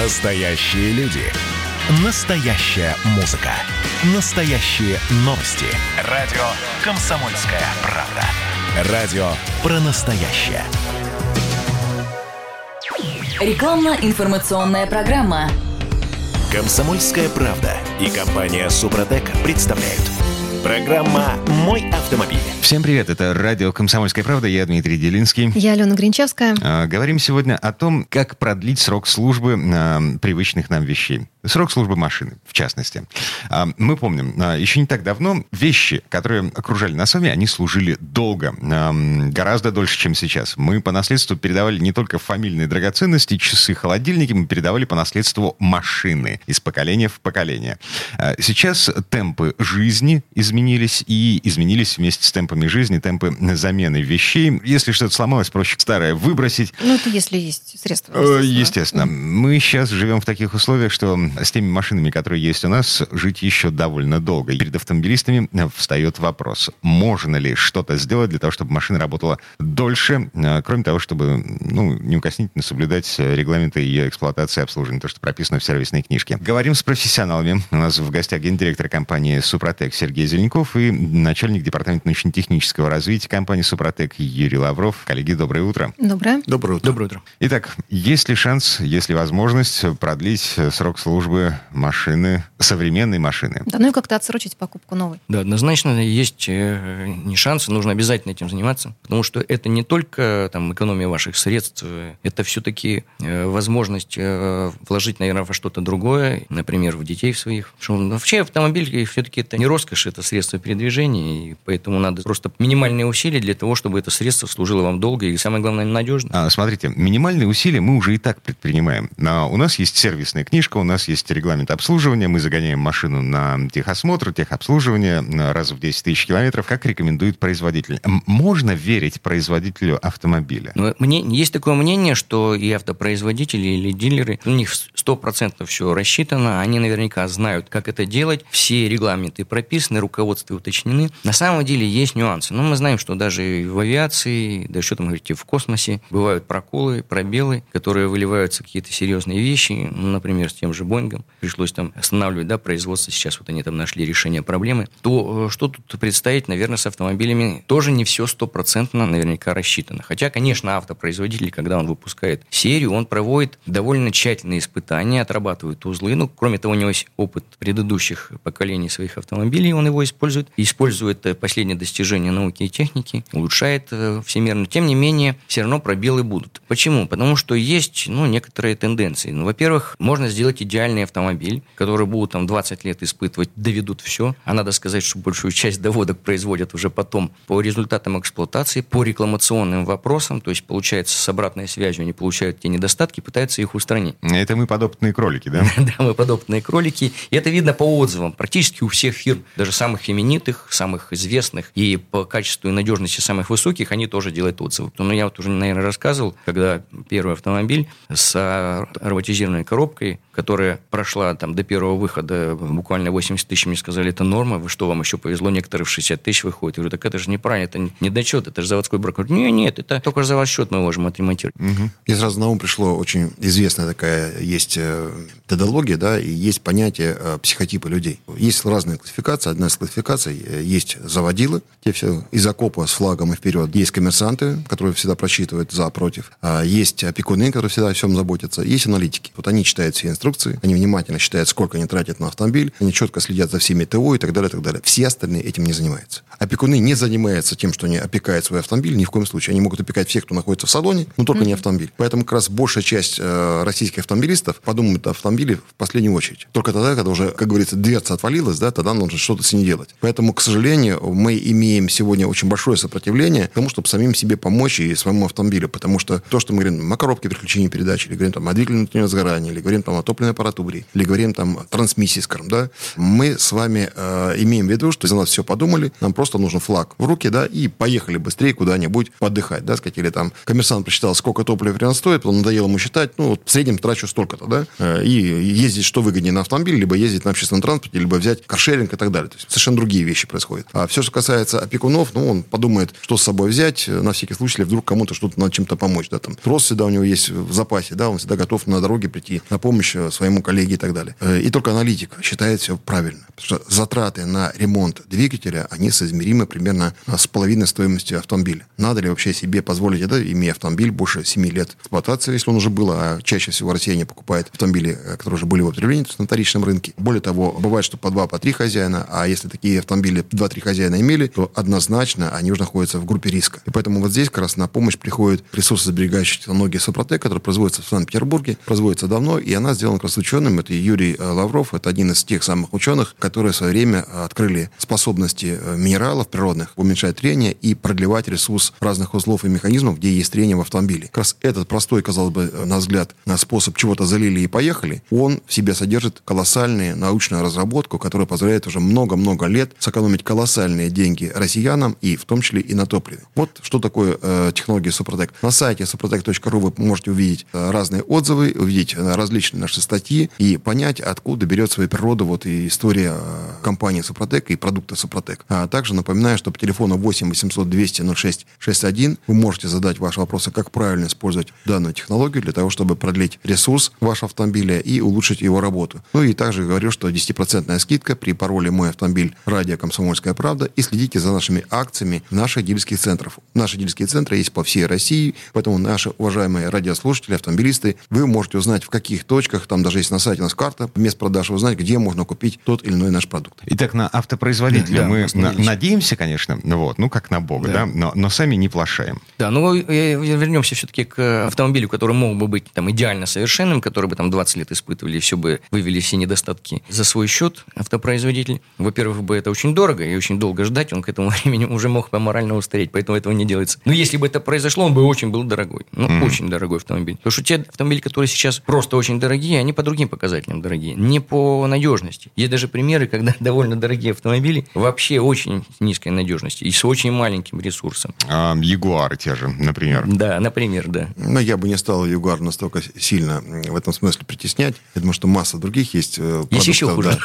Настоящие люди. Настоящая музыка. Настоящие новости. Радио «Комсомольская правда». Радио про настоящее. Рекламно-информационная программа. «Комсомольская правда» и компания «Супротек» представляют. Программа «Мой автомобиль». Всем привет, это радио «Комсомольская правда», я Дмитрий Делинский. Я Алена Гринчевская. А, Говорим сегодня о том, как продлить срок службы а, привычных нам вещей. Срок службы машины, в частности. А, Мы помним, еще не так давно вещи, которые окружали нас с вами, они служили долго, гораздо дольше, чем сейчас. Мы по наследству передавали не только фамильные драгоценности, часы, холодильники, мы передавали по наследству машины из поколения в поколение. Сейчас темпы жизни изменились, и изменились вместе с темпами жизни темпы замены вещей. Если что-то сломалось, проще старое выбросить. Ну, это если есть средства. Э, Естественно. Мы сейчас живем в таких условиях, что с теми машинами, которые есть у нас, жить еще довольно долго. И перед автомобилистами встает вопрос, можно ли что-то сделать для того, чтобы машина работала дольше, э, кроме того, чтобы ну, неукоснительно соблюдать регламенты ее эксплуатации и обслуживания, то, что прописано в сервисной книжке. Говорим с профессионалами. У нас в гостях гендиректор компании «Супротек» Сергей Зеленков и начальник департамента научно-технического развития компании «Супротек» Юрий Лавров. Коллеги, доброе утро. Доброе. Доброе утро. Доброе утро. Итак, есть ли шанс, есть ли возможность продлить срок службы машины, современной машины? Да, ну и как-то отсрочить покупку новой. Да, однозначно есть э, не шансы, нужно обязательно этим заниматься, потому что это не только там, экономия ваших средств, э, это все-таки э, возможность вложить, наверное, во что-то другое, например, в детей своих. Вообще автомобиль все-таки это не роскошь, это средство передвижения, и поэтому надо просто минимальные усилия для того, чтобы это средство служило вам долго и, самое главное, надежно. А, смотрите, минимальные усилия мы уже и так предпринимаем. Но у нас есть сервисная книжка, у нас есть регламент обслуживания, мы загоняем машину на техосмотр, техобслуживание раз в 10 тысяч километров, как рекомендует производитель. Можно верить производителю автомобиля? Но мне, есть такое мнение, что и автопроизводители, или дилеры, у них 100% все рассчитано, они наверняка знают, как это делать, все регламенты прописаны, руководства уточнены. На самом деле есть нюансы. Но мы знаем, что даже в авиации, да что там говорите, в космосе бывают проколы, пробелы, которые выливаются какие-то серьезные вещи, ну, например, с тем же Боингом, пришлось там останавливать да, производство, сейчас вот они там нашли решение проблемы, то э, что тут представить, наверное, с автомобилями тоже не все стопроцентно наверняка рассчитано. Хотя, конечно, автопроизводитель, когда он выпускает серию, он проводит довольно тщательные испытания, отрабатывает узлы. Ну, кроме того, у него есть опыт предыдущих поколений своих автомобилей, он его использует. Использует э, последние достижения науки и техники, улучшает э, всемирно. Тем не менее, все равно пробелы будут. Почему? Потому что есть ну, некоторые тенденции. Ну, во-первых, можно сделать идеальный автомобиль, который будут там 20 лет испытывать, доведут все. А надо сказать, что большую часть доводок производят уже потом по результатам эксплуатации, по рекламационным вопросам. То есть, получается, с обратной связью они получают те недостатки, пытаются их устранить. Это мы подопытные кролики, да? Да, мы подопытные кролики. И это видно по отзывам. Практически у всех фирм, даже самых именитых, самых известных и по качеству и надежности самых высоких, они тоже делают отзывы. Ну, я вот уже, наверное, рассказывал, когда первый автомобиль с ароматизированной коробкой, которая прошла там до первого выхода буквально 80 тысяч, мне сказали, это норма, вы что, вам еще повезло, некоторые в 60 тысяч выходят. Я говорю, так это же неправильно, это не недочет, это же заводской брак. Говорю, нет, нет, это только за ваш счет мы можем отремонтировать. Мне сразу на ум пришло очень известная такая есть э, методология, да, и есть понятие э, психотипа людей. Есть разные классификации. Одна из классификаций э, есть заводилы, те все из окопа с флагом и вперед. Есть коммерсанты, которые всегда просчитывают за, против. А есть опекуны, которые всегда о всем заботятся. Есть аналитики. Вот они читают все инструкции, они внимательно считают, сколько они тратят на автомобиль, они четко следят за всеми ТО и так далее, и так далее. Все остальные этим не занимаются. Опекуны не занимаются тем, что они опекают свой автомобиль, ни в коем случае. Они могут опекать всех, кто находится в салоне, но только не автомобиль. Поэтому как раз большая часть э, российских автомобилистов подумают о автомобиле в последнюю очередь. Только тогда, когда уже, как говорится, дверца отвалилась, да, тогда нужно что-то с ней делать. Поэтому, к сожалению, мы имеем сегодня очень большое сопротивление тому, чтобы самим себе помочь и своему автомобилю. Потому что то, что мы говорим о коробке переключения передач, или говорим там, о двигателе внутреннего сгорания, или говорим там, о топливной аппаратуре, или говорим там о трансмиссии, скажем, да, мы с вами э, имеем в виду, что за нас все подумали, нам просто нужен флаг в руки, да, и поехали быстрее куда-нибудь подыхать, да, сказать, или там коммерсант прочитал, сколько топлива примерно стоит, потом надоело ему считать, ну, вот в среднем трачу столько-то, да, э, и ездить что выгоднее на автомобиле, либо ездить на общественном транспорте, либо взять каршеринг и так далее. То есть совершенно другие вещи происходят. А все, что касается касается опекунов, ну, он подумает, что с собой взять, на всякий случай, если вдруг кому-то что-то надо чем-то помочь, да, там, трос всегда у него есть в запасе, да, он всегда готов на дороге прийти на помощь э, своему коллеге и так далее. Э, и только аналитик считает все правильно. Потому что затраты на ремонт двигателя, они соизмеримы примерно с половиной стоимости автомобиля. Надо ли вообще себе позволить это, имея автомобиль больше 7 лет эксплуатации, если он уже был, а чаще всего россияне покупают автомобили, э, которые уже были в употреблении, на вторичном рынке. Более того, бывает, что по два, по три хозяина, а если такие автомобили 2-3 хозяина имели, то однозначно они уже находятся в группе риска. И поэтому вот здесь как раз на помощь приходит ресурсосберегающая технология Супротек, которая производится в Санкт-Петербурге, производится давно, и она сделана как раз ученым. Это Юрий э, Лавров, это один из тех самых ученых, которые в свое время открыли способности э, минералов природных уменьшать трение и продлевать ресурс разных узлов и механизмов, где есть трение в автомобиле. Как раз этот простой, казалось бы, на взгляд, способ чего-то залили и поехали, он в себе содержит колоссальную научную разработку, которая позволяет уже много-много лет сэкономить колоссальные деньги россиянам и в том числе и на топливе. Вот что такое э, технология Супротек. На сайте suprotec.ru вы можете увидеть э, разные отзывы, увидеть э, различные наши статьи и понять, откуда берет свою природу вот и история э, компании Супротек и продукта Супротек. А также напоминаю, что по телефону 8 800 200 06 61 вы можете задать ваши вопросы, как правильно использовать данную технологию для того, чтобы продлить ресурс вашего автомобиля и улучшить его работу. Ну и также говорю, что 10% скидка при пароле «Мой автомобиль» радио «Комсомольская правда» и следите за нашими акциями в наших дилерских центрах. Наши дилерские центры есть по всей России, поэтому наши уважаемые радиослушатели, автомобилисты, вы можете узнать, в каких точках, там даже есть на сайте у нас карта, мест продажи узнать, где можно купить тот или иной наш продукт. Итак, на автопроизводителя Да, мы на- надеемся, конечно, ну вот, ну как на Бога, да, Да. но, но сами не плашаем. Да, ну э, вернемся все-таки к автомобилю, который мог бы быть там идеально совершенным, который бы там 20 лет испытывали, все бы вывели все недостатки за свой счет автопроизводитель. Во-первых, бы это очень дорого и очень долго ждать, он к этому времени уже мог бы морально устареть, поэтому этого не делается. Но если бы это произошло, он бы очень был дорогой. Ну, очень дорогой автомобиль. Потому что те автомобили, которые сейчас просто очень дорогие, они по другим показателям дорогие, не по надежности. Есть даже примеры, когда довольно дорогие автомобили вообще очень низкой надежности и с очень маленьким ресурсом. А, Ягуары те же, например. Да, например, да. Но я бы не стал Югар настолько сильно в этом смысле притеснять. Я думаю, что масса других есть э, Есть еще хуже.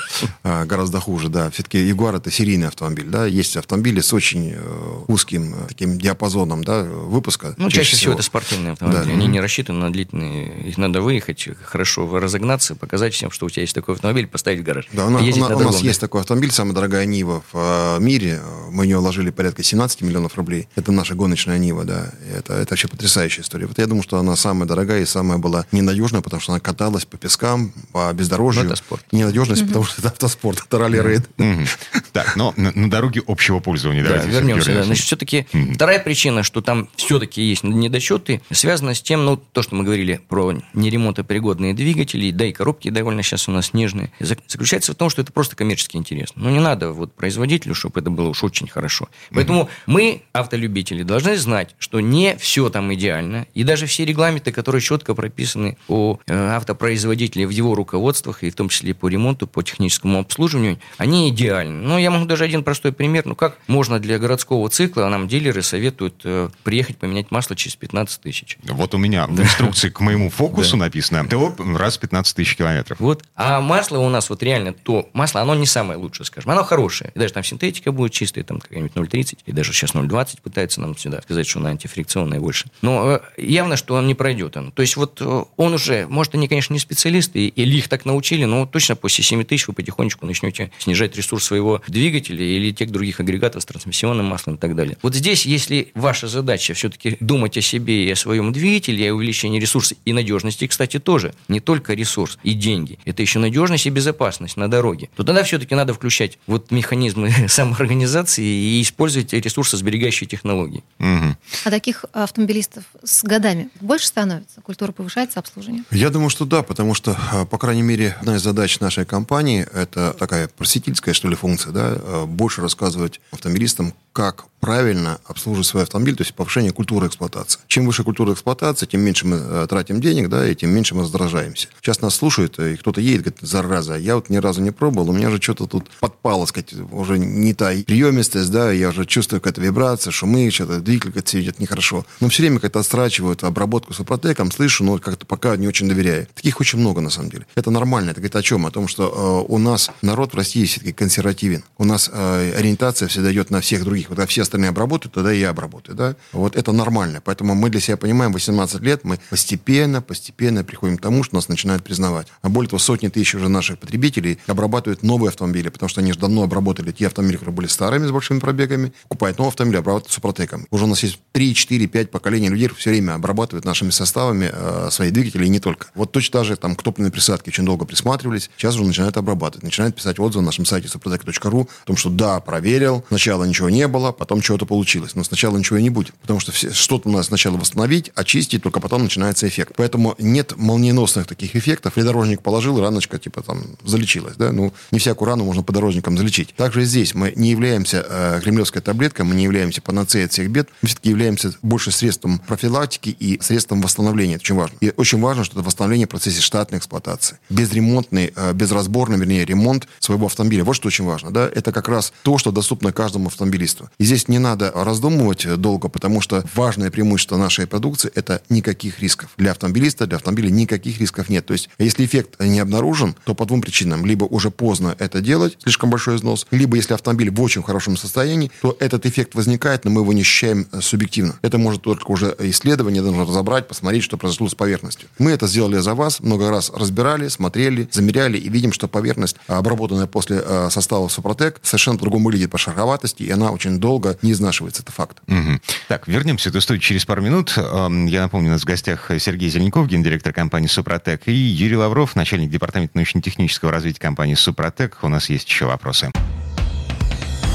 да, гораздо хуже, да. Все-таки Ягуар это серийный автомобиль, да. Есть автомобили с очень э, узким э, таким диапазоном, да, выпуска. Ну, чаще, всего, это спортивные автомобили. Да. Они не рассчитаны на длительные. Их надо выехать, хорошо разогнаться, показать всем, что у тебя есть такой автомобиль, поставить в гараж. Да, у нас, Ездить у на у нас есть такой автомобиль, самая дорогая Нива в э, мире. Мы в нее вложили порядка 17 миллионов рублей. Это наша гоночная Нива, да. Это, это вообще потрясающая история. Вот я думаю, что она самая дорогая и самая была ненадежная, потому что она каталась по пескам, по бездорожью. Это спорт. Ненадежность, потому что это автоспорт, это ралли-рейд. Мгм. Так, но на, на дороге общего пользования. Да, давайте всё-таки вернемся. Да. Значит, все-таки вторая причина, что там все-таки есть недочеты, связана с тем, ну, то, что мы говорили про неремонтопригодные двигатели, да и коробки довольно сейчас у нас нежные, зак- заключается в том, что это просто коммерчески интересно. Ну, не надо вот производителю, чтобы это было уж очень хорошо. Поэтому мы, автолюбители, должны знать, что не все там идеально, и даже все регламенты, которые четко прописаны у э, автопроизводителя в его руководствах, и в том числе по ремонту, по техническому обслуживанию, они идеальны. Но я могу даже один простой пример. Ну, как можно для городского цикла, нам дилеры советуют э, приехать поменять масло через 15 тысяч. Вот у меня в инструкции к моему фокусу написано ТО раз в 15 тысяч километров. Вот. А масло у нас вот реально то масло, оно не самое лучшее, скажем. Оно хорошее. И даже там синтетика будет чистая, там какая-нибудь 0,30, и даже сейчас 0,20 пытается нам сюда сказать, что она антифрикционная больше. Но э, явно, что он не пройдет. Он. То есть вот э, он уже, может, они, конечно, не специалисты, или их так научили, но точно после 7 тысяч вы потихонечку начнете снижать ресурс своего двигателя или тех других агрегатов с трансмиссионным маслом и так далее. Вот здесь, если ваша задача все-таки думать о себе и о своем двигателе, и о увеличении ресурса и надежности, кстати, тоже, не только ресурс и деньги, это еще надежность и безопасность на дороге, то тогда все-таки надо включать вот механизмы самоорганизации и использовать ресурсосберегающие технологии. Мгм. А таких автомобилистов с годами больше становится? Культура повышается, обслуживание? Я думаю, что да, потому что, э, по крайней мере, одна из задач нашей компании – это такая просветительская, что ли, функция, да, э, больше рассказывать автомобилистам, как правильно обслуживать свой автомобиль, то есть повышение культуры эксплуатации. Чем выше культура эксплуатации, тем меньше мы э, тратим денег, да, и тем меньше мы раздражаемся. Сейчас нас слушают, э, и кто-то едет, говорит, зараза, я вот ни разу не пробовал, у меня же что-то тут подпало, сказать, уже не та приемистость, да, я уже чувствую какая-то вибрация, шумы, что-то двигатель как-то идет нехорошо. Но все время как-то отстрачивают обработку супротеком, слышу, но как-то пока не очень доверяю. Таких очень много, на самом деле. Это нормально. Это говорит о чем? О том, что э, у нас народ в России все-таки консервативен. У нас э, ориентация всегда идет на всех других. Когда все остальные обработают, тогда и я обработаю, да. Вот это нормально. Поэтому мы для себя понимаем, 18 лет мы постепенно, постепенно приходим к тому, что нас начинают признавать. А более того, сотни тысяч уже наших потребителей обрабатывают новые автомобили, потому что они же давно обработали те автомобили, которые были старыми, с большими пробегами, покупают новые автомобили, обрабатывают супротеком. Уже у нас есть 3, 4, 5 поколений людей, все время обрабатывают нашими составами э, свои двигатели и не только. Вот точно так же там к топливной присадке очень долго присматривались, сейчас уже начинают обрабатывать, начинают писать отзывы на нашем сайте suprotec.ru о том, что да, проверил, сначала ничего не было, потом чего-то получилось, но сначала ничего не будет, потому что все, что-то надо сначала восстановить, очистить, только потом начинается эффект. Поэтому нет молниеносных таких эффектов. Придорожник положил, раночка типа там залечилась, да, ну не всякую рану можно подорожником залечить. Также здесь мы не являемся э, кремлевской таблеткой, мы не являемся панацеей от всех бед, мы все-таки являемся больше средством профилактики и средством восстановления. Это очень важно. И очень важно, что это восстановление в процессе штатной эксплуатации. Безремонтный, э, безразборный, вернее, ремонт своего автомобиля. Вот что очень важно. Да? Это как раз то, что доступно каждому автомобилисту. И здесь не надо раздумывать долго, потому что важное преимущество нашей продукции – это никаких рисков. Для автомобилиста, для автомобиля никаких рисков нет. То есть, если эффект не обнаружен, то по двум причинам. Либо уже поздно это делать, слишком большой износ, либо если автомобиль в очень хорошем состоянии, то этот эффект возникает, но мы его не ощущаем э, субъективно. Это может только уже исследование, нужно разобрать, посмотреть, что произошло с поверхностью. Мы это сделали за вас, много раз разбирали, смотрели, замеряли и видим, что поверхность, обработанная после э, состава Супротек, совершенно по-другому выглядит по шероховатости, и она очень долго не изнашивается. Это факт. Угу. Так, вернемся в эту студию через пару минут. Эм, я напомню, у нас в гостях Сергей Зеленков, гендиректор компании Супротек, и Юрий Лавров, начальник департамента научно-технического развития компании Супротек. У нас есть еще вопросы.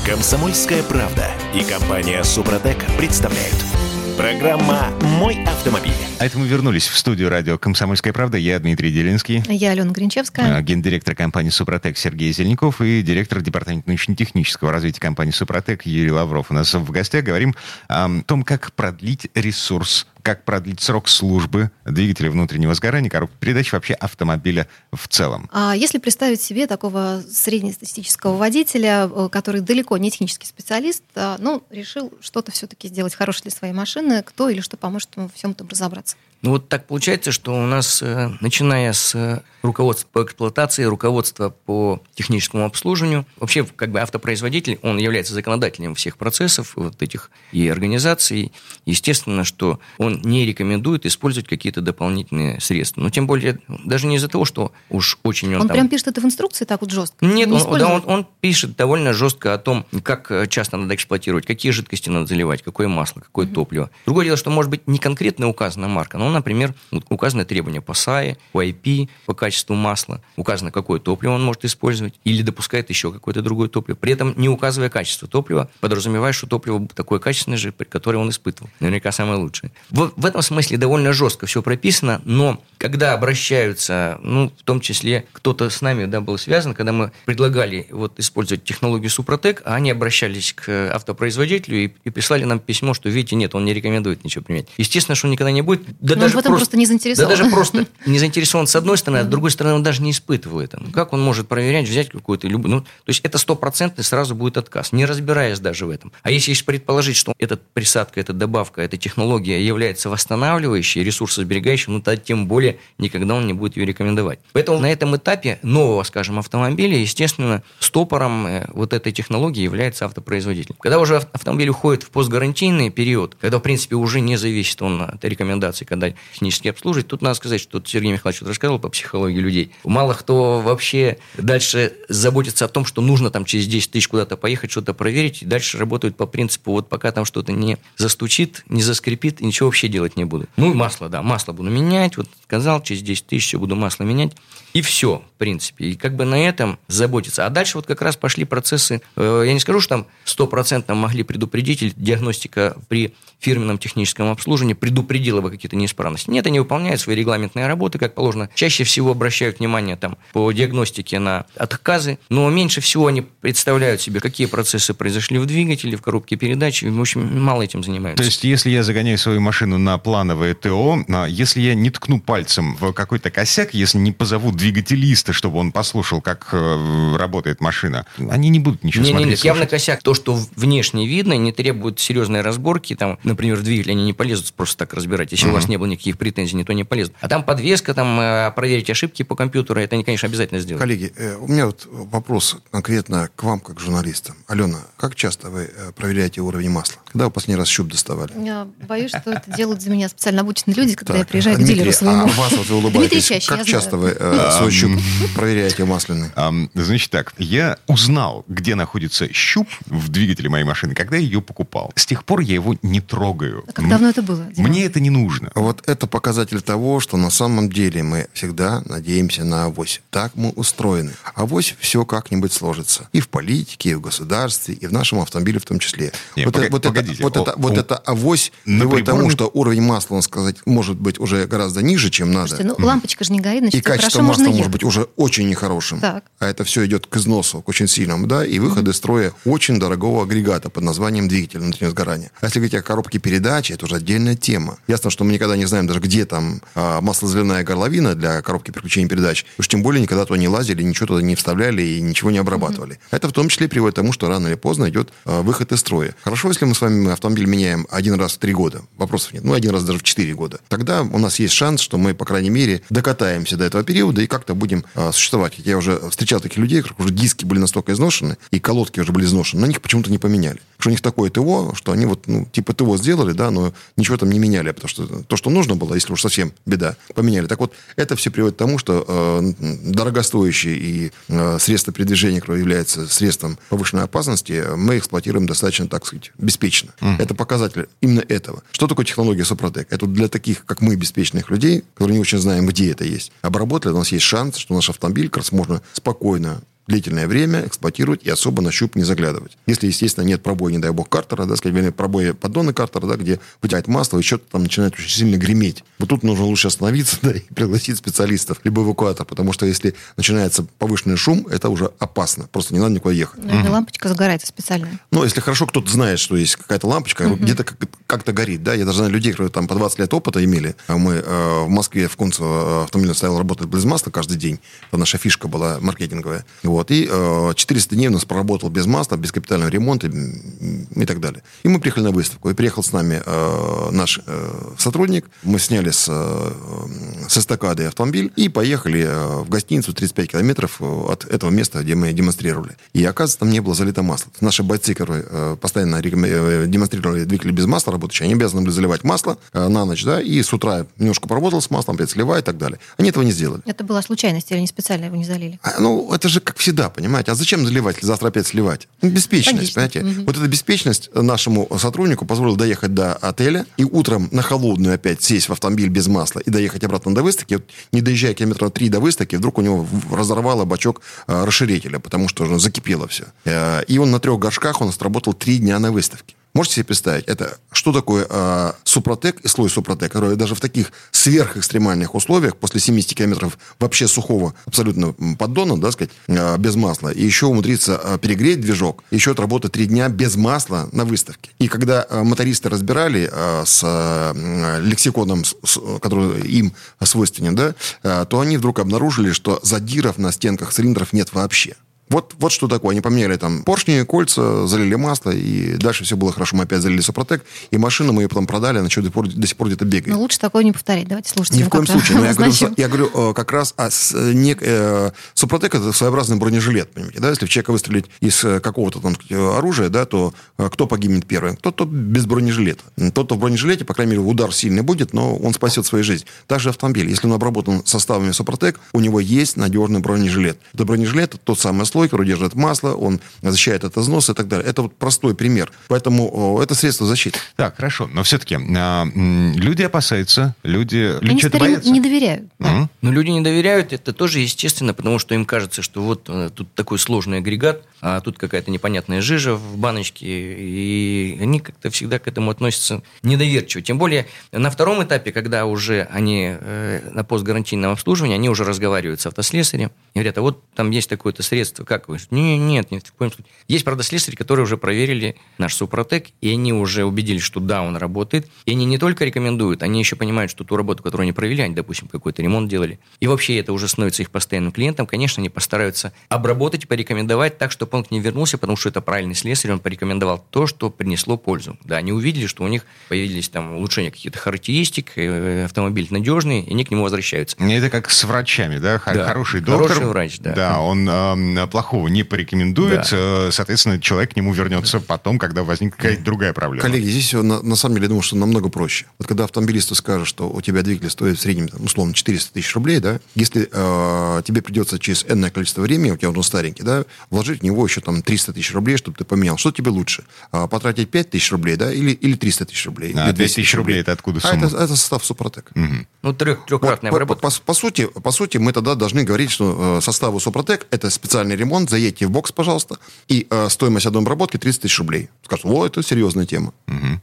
Комсомольская правда и компания Супротек представляют. Программа «Мой автомобиль». А это мы вернулись в студию радио «Комсомольская правда». Я Дмитрий Делинский. Я Алена Гринчевская. Гендиректор компании «Супротек» Сергей Зеленков и директор департамента научно-технического развития компании «Супротек» Юрий Лавров. У нас в гостях говорим о том, как продлить ресурс как продлить срок службы двигателя внутреннего сгорания, коробки передач вообще автомобиля в целом. А если представить себе такого среднестатистического водителя, э, который далеко не технический специалист, а, ну, решил что-то все-таки сделать хорошее для своей машины, кто или что поможет ему всем этом разобраться? Ну вот так получается, что у нас, э, начиная с э, руководства по эксплуатации, руководства по техническому обслуживанию, вообще как бы автопроизводитель, он является законодателем всех процессов вот этих и организаций. Естественно, что он не рекомендует использовать какие-то дополнительные средства. Но тем более, даже не из-за того, что уж очень он... Он там... прям пишет это в инструкции так вот жестко? Нет, не он, да, он, он пишет довольно жестко о том, как э, часто надо эксплуатировать, какие жидкости надо заливать, какое масло, какое mm-hmm. топливо. Другое дело, что может быть не конкретно указана марка, но ну, например, указаны требования по САИ, по IP, по качеству масла, указано, какое топливо он может использовать, или допускает еще какое-то другое топливо. При этом, не указывая качество топлива, подразумевая, что топливо такое качественное же, которое он испытывал. Наверняка самое лучшее. В, в этом смысле довольно жестко все прописано, но когда обращаются, ну, в том числе кто-то с нами да, был связан, когда мы предлагали вот, использовать технологию Супротек, а они обращались к автопроизводителю и, и прислали нам письмо, что, видите, нет, он не рекомендует ничего применять. Естественно, что он никогда не будет. Да Но даже в этом просто, просто не заинтересован. Да даже просто не заинтересован с одной стороны, а с другой стороны он даже не испытывает. Ну, как он может проверять, взять какую-то любую... Ну, то есть это стопроцентный сразу будет отказ, не разбираясь даже в этом. А если предположить, что эта присадка, эта добавка, эта технология является восстанавливающей, ресурсосберегающей, ну, тогда тем более никогда он не будет ее рекомендовать. Поэтому на этом этапе нового, скажем, автомобиля, естественно, стопором э, вот этой технологии является автопроизводитель. Когда уже автомобиль уходит в постгарантийный период, когда, в принципе, уже не зависит он от рекомендаций, когда технически обслуживать. Тут надо сказать, что Сергей Михайлович вот рассказывал по психологии людей. Мало кто вообще дальше заботится о том, что нужно там через 10 тысяч куда-то поехать, что-то проверить, и дальше работают по принципу, вот пока там что-то не застучит, не заскрипит, ничего вообще делать не буду. Ну и масло, да, масло буду менять, вот сказал, через 10 тысяч все буду масло менять. И все, в принципе. И как бы на этом заботиться. А дальше вот как раз пошли процессы, э, я не скажу, что там стопроцентно могли предупредить, или диагностика при фирменном техническом обслуживании предупредила бы какие-то неисправности. Нет, они выполняют свои регламентные работы, как положено. Чаще всего обращают внимание там, по диагностике на отказы, но меньше всего они представляют себе, какие процессы произошли в двигателе, в коробке передач, в общем, мало этим занимаются. То есть, если я загоняю свою машину на плановое ТО, если я не ткну пальцем в какой-то косяк, если не позову двигателиста, чтобы он послушал, как э, работает машина, они не будут ничего не, смотреть. Не, не, явно косяк. То, что внешне видно, не требует серьезной разборки. Там, например, в двигатель они не полезут просто так разбирать. Если у вас не было никаких претензий, никто не полезут. А там подвеска, там э, проверить ошибки по компьютеру, это они, конечно, обязательно сделают. Коллеги, э, у меня вот вопрос конкретно к вам, как журналистам. Алена, как часто вы э, проверяете уровень масла? Когда вы последний раз щуп доставали? Я боюсь, что это делают за меня специально обученные люди, когда Так, я приезжаю к Дмитрий, дилеру своему. А вас вот вы Дмитрий улыбаетесь. чаще, как часто знаю. вы э, свой щуп проверяете масляный? Значит так, я узнал, где находится щуп в двигателе моей машины, когда я ее покупал. С тех пор я его не трогаю. А Как давно это было? Дима? Мне это не нужно. Вот это показатель того, что на самом деле мы всегда надеемся на авось. Так мы устроены. Авось все как-нибудь сложится. И в политике, и в государстве, и в нашем автомобиле в том числе. Не, вот, э- вот погодите. это, вот, О- это, вот о- это авось приводит к тому, что уровень масла, он сказать, может быть уже гораздо ниже, чем надо. Слушайте, ну лампочка же не горит, значит, и качество масла можно может ехать. быть уже очень нехорошим. Так. А это все идет к износу, к очень сильному, да, и выходы из строя очень дорогого агрегата под названием двигатель внутреннего сгорания. А если говорить о коробке передач, это уже отдельная тема. Ясно, что мы никогда не знаем даже, где там а, маслозаливная горловина для коробки переключения передач. Уж тем более никогда туда не лазили, ничего туда не вставляли и ничего не обрабатывали. Это в том числе приводит к тому, что рано или поздно идет а, выход из строя. Хорошо, если мы с вами автомобиль меняем один раз в три года. Вопросов нет. Ну, один раз даже в четыре года. Тогда у нас есть шанс, что мы, по крайней мере, докатаемся до этого периода и как-то будем а, существовать. Я уже встречал таких людей, как уже диски были настолько изношены, и колодки уже были изношены, но них почему-то не поменяли. Потому что у них такое ТО, что они вот, ну, типа ТО сделали, да, но ничего там не меняли, потому что то, что нужно было, если уж совсем беда, поменяли. Так вот, это все приводит к тому, что э, дорогостоящие и э, средства передвижения, которые являются средством повышенной опасности, мы эксплуатируем достаточно, так сказать, беспечно. Это показатель именно этого. Что такое технология Супротек? Это для таких, как мы, беспечных людей, которые не очень знаем, где это есть. Обработали, у нас есть шанс, что наш автомобиль как раз можно спокойно длительное время эксплуатировать и особо на щуп не заглядывать. Если, естественно, нет пробоя, не дай бог, картера, да, сказать, вернее, пробоя поддона картера, да, где вытягивает масло, и что-то там начинает очень сильно греметь. Вот тут нужно лучше остановиться, да, и пригласить специалистов, либо эвакуатор, потому что если начинается повышенный шум, это уже опасно. Просто не надо никуда ехать. Наверное, лампочка загорается специальная. Но если хорошо кто-то знает, что есть какая-то лампочка, где-то как- как-то горит, да, я даже знаю людей, которые там по 20 лет опыта имели. А Мы э, в Москве в Кунцево автомобильный стоял, работать без масла каждый день. Это наша фишка была маркетинговая. Вот. И э, 400 дней у нас проработал без масла, без капитального ремонта м, и так далее. И мы приехали на выставку. И приехал с нами э, наш э, сотрудник. Мы сняли с, э, с эстакады автомобиль и поехали э, в гостиницу 35 километров э, от этого места, где мы демонстрировали. И оказывается, там не было залито масло. Наши бойцы, которые э, постоянно э, демонстрировали двигатели без масла работающие, они обязаны были заливать масло э, на ночь, да, и с утра немножко поработал с маслом, опять сливай и так далее. Они этого не сделали. Это была случайность или не специально его не залили? А, Ну, это же как всегда, понимаете. А зачем заливать, завтра опять сливать? Ну, беспечность, Логично. понимаете. Вот эта беспечность нашему сотруднику позволила доехать до отеля и утром на холодную опять сесть в автомобиль без масла и доехать обратно до выставки. Вот, не доезжая километра три до выставки, вдруг у него разорвало бачок э, расширителя, потому что уже закипело все. Э, и он на трех горшках, он сработал три дня на выставке. Можете себе представить, это что такое э, супротек и слой супротек, который даже в таких сверхэкстремальных условиях, после 70 километров вообще сухого абсолютно поддона, да, сказать, э, без масла, и еще умудриться э, перегреть движок, еще отработать три дня без масла на выставке. И когда э, мотористы разбирали э, с э, лексиконом, с- с- который им свойственен, да, э, то они вдруг обнаружили, что задиров на стенках цилиндров нет вообще. Вот, вот что такое. Они поменяли там поршни, кольца, залили масло, и дальше все было хорошо. Мы опять залили Супротек, и машину мы ее потом продали, она еще до, до сих пор где-то бегает. Но лучше такое не повторять. Давайте слушать. Ни в коем случае. Но я говорю, я говорю э, как раз о с- не, э, Супротек это своеобразный бронежилет, понимаете, да? Если в человека выстрелить из э, какого-то там э, оружия, да, то э, кто погибнет первым? Тот, кто без бронежилета. Тот, кто в бронежилете, по крайней мере, удар сильный будет, но он спасет свою жизнь. Также автомобиль. Если он обработан составами Супротек, у него есть надежный бронежилет. Это бронежилет это тот самый слой, прослойкой, удерживает масло, он защищает от износа и так далее. Это вот простой пример. Поэтому это средство защиты. Так, хорошо. Но все-таки а, люди опасаются, люди, люди что-то боятся. не доверяют. да. Но люди не доверяют, это тоже естественно, потому что им кажется, что вот э, тут такой сложный агрегат, а тут какая-то непонятная жижа в баночке, и они как-то всегда к этому относятся недоверчиво. Тем более на втором этапе, когда уже они э, на постгарантийном обслуживании, они уже разговаривают с автослесарем и говорят, а вот там есть такое-то средство, как вы? Не, нет, нет, в коем случае. Есть, правда, слесари, которые уже проверили наш Супротек, и они уже убедились, что да, он работает, и они не только рекомендуют, они еще понимают, что ту работу, которую они провели, они, допустим, какой-то ремонт делали, и вообще это уже становится их постоянным клиентом, конечно, они постараются обработать и порекомендовать так, чтобы он к ним вернулся, потому что это правильный слесарь, он порекомендовал то, что принесло пользу. Да, они увидели, что у них появились там улучшения каких-то характеристик, э, автомобиль надежный, и они к нему возвращаются. Это как с врачами, да? Х- Да. Хороший доктор. Хороший врач, да. Да, он эм, плохого не порекомендует. Да. э, Соответственно, человек к нему вернется потом, когда возникнет какая-то другая проблема. Коллеги, здесь на, на самом деле, я думаю, что намного проще. Вот когда автомобилисту скажут, что у тебя двигатель стоит в среднем, там, условно, 400 тысяч рублей, да, если э, тебе придется через энное количество времени, у тебя он старенький, да, вложить в него еще там 300 тысяч рублей, чтобы ты поменял, что тебе лучше? А, потратить 5 тысяч рублей, да, или, или 300 тысяч рублей? А, или 5 тысяч рублей это откуда А сумма? это, это состав Супротек. Ну, трех, трехкратная Вот, по, обработка. по- по сути, по сути, мы тогда должны говорить, что э, составу Супротек это специальный ремонт, заедьте в бокс, пожалуйста, и э, стоимость одной обработки 30 тысяч рублей. Скажут, о, это серьезная тема.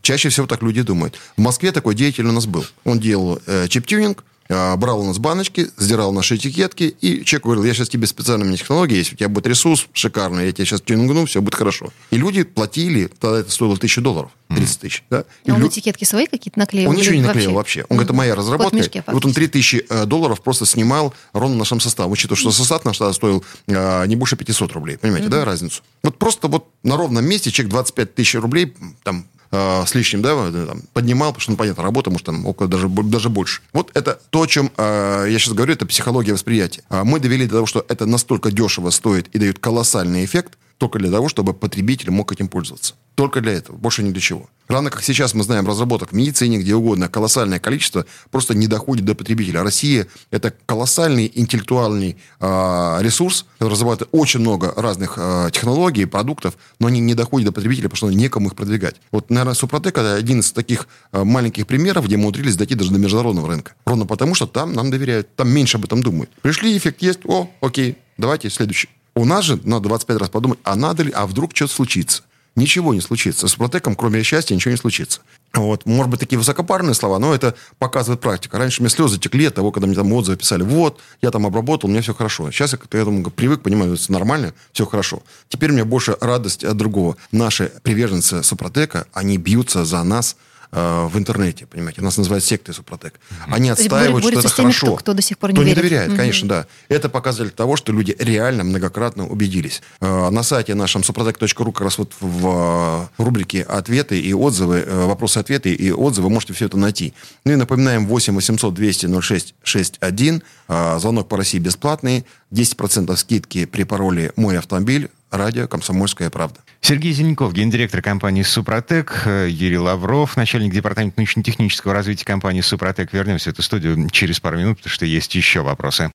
Чаще всего так люди думают. В Москве такой деятель у нас был. Он делал э, чип-тюнинг, брал у нас баночки, сдирал наши этикетки, и человек говорил, я сейчас тебе специальная у меня технология есть, у тебя будет ресурс шикарный, я тебе сейчас тюнингну, все будет хорошо. И люди платили, тогда это стоило тысячу долларов, 30 тысяч. Да? И А он лю- этикетки свои какие-то наклеил? он ничего не наклеил вообще. Он говорит, это моя разработка. мешке, и вот он фактически. 3000 э, долларов просто снимал ровно нашим составом. Учитывая, что состав наш тогда стоил э, не больше 500 рублей. Понимаете, да, разницу? Вот просто вот на ровном месте человек 25 тысяч рублей там с лишним, да, э, поднимал, потому что, ну, понятно, работа, может, там около даже, даже больше. Вот это то, о чем э, я сейчас говорю, это психология восприятия. А мы довели до того, что это настолько дешево стоит и дает колоссальный эффект, только для того, чтобы потребитель мог этим пользоваться. Только для этого, больше ни для чего. Равно как сейчас мы знаем разработок в медицине, где угодно, колоссальное количество просто не доходит до потребителя. Россия – это колоссальный интеллектуальный а, ресурс, который разрабатывает очень много разных а, технологий, продуктов, но они не доходят до потребителя, потому что некому их продвигать. Вот, наверное, Супротек – это один из таких а, маленьких примеров, где мы умудрились дойти даже до международного рынка. Ровно потому, что там нам доверяют, там меньше об этом думают. Пришли, эффект есть, о, окей, давайте следующий. У нас же надо 25 раз подумать, а надо ли, а вдруг что-то случится. Ничего не случится. С Протеком, кроме счастья, ничего не случится. Вот. Может быть, такие высокопарные слова, но это показывает практика. Раньше мне слезы текли от того, когда мне там отзывы писали. Вот, я там обработал, у меня все хорошо. Сейчас я к этому привык, понимаю, это нормально, все хорошо. Теперь у меня больше радость от другого. Наши приверженцы Супротека, они бьются за нас э, в интернете, понимаете. Нас называют сектой Супротек. Они есть отстаивают, что борются это теми, хорошо. кто- кто до сих пор не Кто не верит. доверяет, Мгм. конечно, да. Это показатель того, что люди реально многократно убедились. Э, На сайте нашем suprotec.ru как раз вот в э, рубрике «Ответы и отзывы», э, «Вопросы-ответы и отзывы» можете все это найти. Ну и напоминаем 8 800 200 06 61. Э, Звонок по России бесплатный. 10% скидки при пароле «Мой автомобиль». Радио «Комсомольская правда». Сергей Зеленков, гендиректор компании «Супротек», Юрий Лавров, начальник департамента научно-технического развития компании «Супротек». Вернемся в эту студию через пару минут, потому что есть еще вопросы.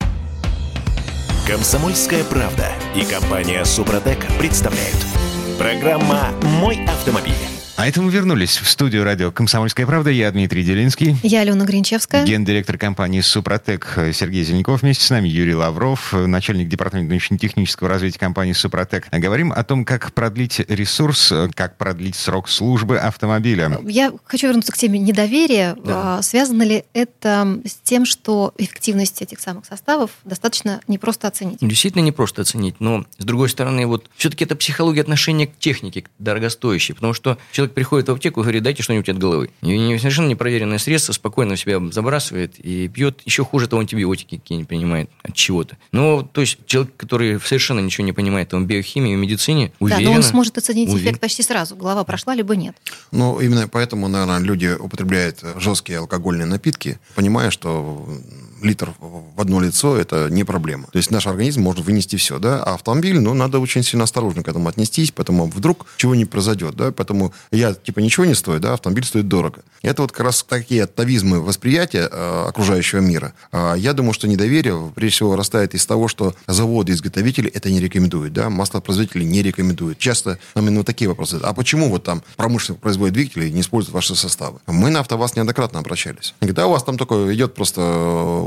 Комсомольская правда и компания Супротек представляют. Программа «Мой автомобиль». А это мы вернулись в студию радио «Комсомольская правда». Я Дмитрий Делинский. Я Алена Гринчевская. Гендиректор компании «Супротек» Сергей Зеленков. Вместе с нами Юрий Лавров, начальник департамента научно-технического развития компании «Супротек». Говорим о том, как продлить ресурс, как продлить срок службы автомобиля. Я хочу вернуться к теме недоверия. А, Связано ли это с тем, что эффективность этих самых составов достаточно непросто оценить? Действительно не просто оценить, но с другой стороны, вот все-таки это психология отношения к технике, к дорогостоящей, потому что человек приходит в аптеку и говорит, дайте что-нибудь от головы. И совершенно непроверенное средство спокойно в себя забрасывает и пьет, еще хуже того, антибиотики какие-нибудь принимает от чего-то. Ну, то есть человек, который совершенно ничего не понимает в биохимии, в медицине, Да, уверенно... но он сможет оценить уверен- эффект почти сразу. Голова прошла, либо нет. Ну, именно поэтому, наверное, люди употребляют жесткие алкогольные напитки, понимая, что литр в одно лицо – это не проблема. То есть наш организм может вынести все, да, а автомобиль, ну, надо очень сильно осторожно к этому отнестись, поэтому вдруг чего не произойдет, да, поэтому я типа ничего не стою, да, автомобиль стоит дорого. Это вот как раз такие атовизмы восприятия э, окружающего мира. Э, я думаю, что недоверие, прежде всего, растает из того, что заводы, изготовители это не рекомендуют, да, маслопроизводители не рекомендуют. Часто нам именно такие вопросы. А почему вот там промышленник производит двигатели и не использует ваши составы? Мы на АвтоВАЗ неоднократно обращались. Говорит, да, у вас там только идет просто